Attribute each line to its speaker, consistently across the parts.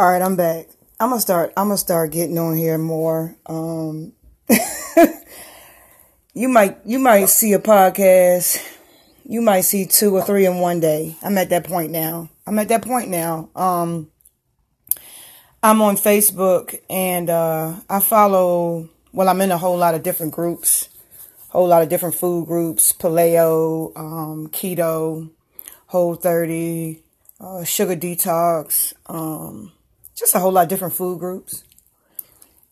Speaker 1: All right, I'm back. I'm gonna start. I'm gonna start getting on here more. Um, you might you might see a podcast. You might see two or three in one day. I'm at that point now. I'm at that point now. Um, I'm on Facebook and uh, I follow. Well, I'm in a whole lot of different groups, whole lot of different food groups: paleo, um, keto, Whole 30, uh, sugar detox. Um, just a whole lot of different food groups.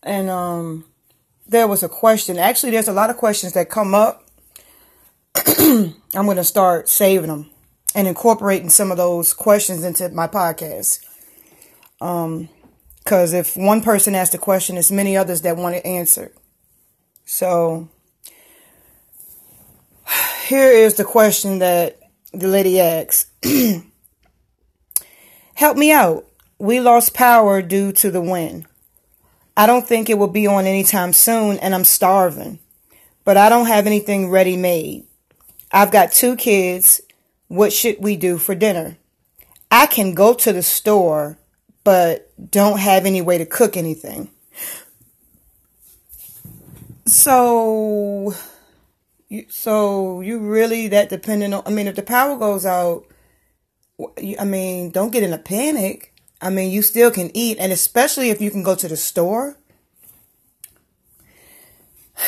Speaker 1: And um, there was a question. Actually, there's a lot of questions that come up. I'm going to start saving them and incorporating some of those questions into my podcast. Um, because if one person asks a question, there's many others that want it answered. So here is the question that the lady asked. Help me out. We lost power due to the wind. I don't think it will be on anytime soon, and I'm starving. But I don't have anything ready made. I've got two kids. What should we do for dinner? I can go to the store, but don't have any way to cook anything. So, so you really that dependent on? I mean, if the power goes out, I mean, don't get in a panic. I mean, you still can eat, and especially if you can go to the store.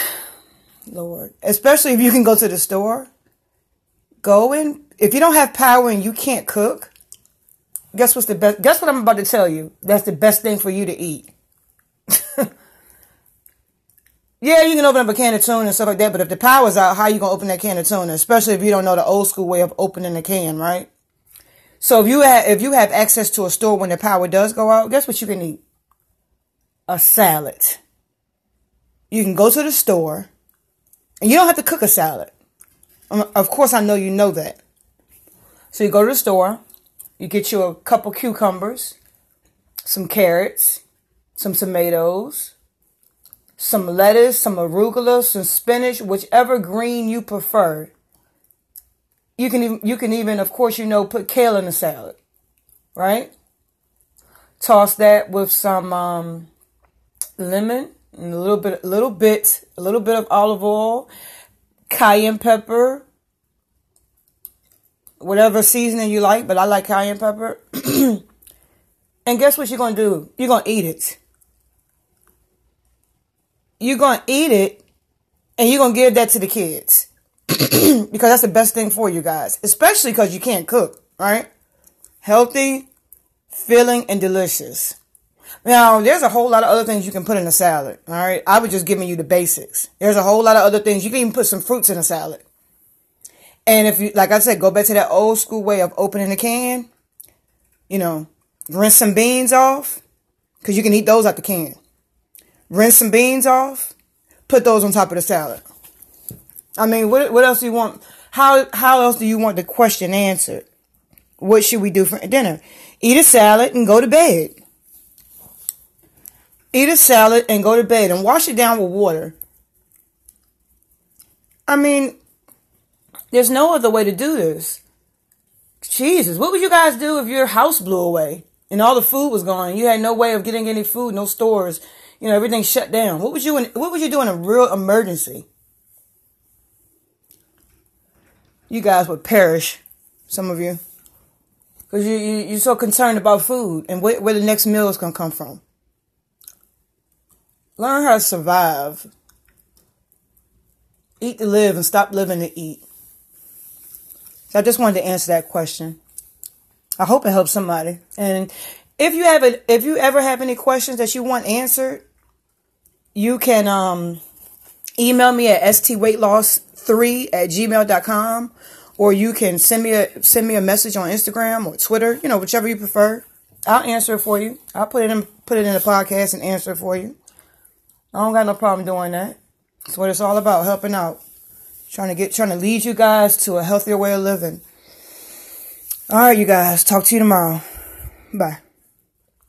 Speaker 1: Lord, especially if you can go to the store, go in. If you don't have power and you can't cook, guess what's the best? Guess what I'm about to tell you? That's the best thing for you to eat. yeah, you can open up a can of tuna and stuff like that, but if the power's out, how you gonna open that can of tuna? Especially if you don't know the old school way of opening a can, right? So if you have, if you have access to a store when the power does go out, guess what you can eat? A salad. You can go to the store and you don't have to cook a salad. Um, of course, I know you know that. So you go to the store, you get you a couple cucumbers, some carrots, some tomatoes, some lettuce, some arugula, some spinach, whichever green you prefer. You can even, you can even, of course, you know, put kale in the salad, right? Toss that with some um, lemon and a little bit, a little bit, a little bit of olive oil, cayenne pepper, whatever seasoning you like, but I like cayenne pepper. and guess what you're gonna do? You're gonna eat it. You're gonna eat it, and you're gonna give that to the kids. because that's the best thing for you guys, especially because you can't cook, right? Healthy, filling, and delicious. Now, there's a whole lot of other things you can put in a salad, all right? I was just giving you the basics. There's a whole lot of other things. You can even put some fruits in a salad. And if you, like I said, go back to that old school way of opening a can, you know, rinse some beans off, because you can eat those out the can. Rinse some beans off, put those on top of the salad. I mean, what what else do you want? How how else do you want the question answered? What should we do for dinner? Eat a salad and go to bed. Eat a salad and go to bed and wash it down with water. I mean, there's no other way to do this. Jesus, what would you guys do if your house blew away and all the food was gone? You had no way of getting any food, no stores, you know, everything shut down. What would you what would you do in a real emergency? You guys would perish, some of you. Because you, you, you're so concerned about food and where, where the next meal is going to come from. Learn how to survive. Eat to live and stop living to eat. So I just wanted to answer that question. I hope it helps somebody. And if you have a, if you ever have any questions that you want answered, you can um, email me at stweightloss 3 at gmail.com or you can send me a send me a message on Instagram or Twitter, you know, whichever you prefer. I'll answer it for you. I'll put it in put it in the podcast and answer it for you. I don't got no problem doing that. That's what it's all about, helping out. Trying to get trying to lead you guys to a healthier way of living. All right, you guys. Talk to you tomorrow. Bye.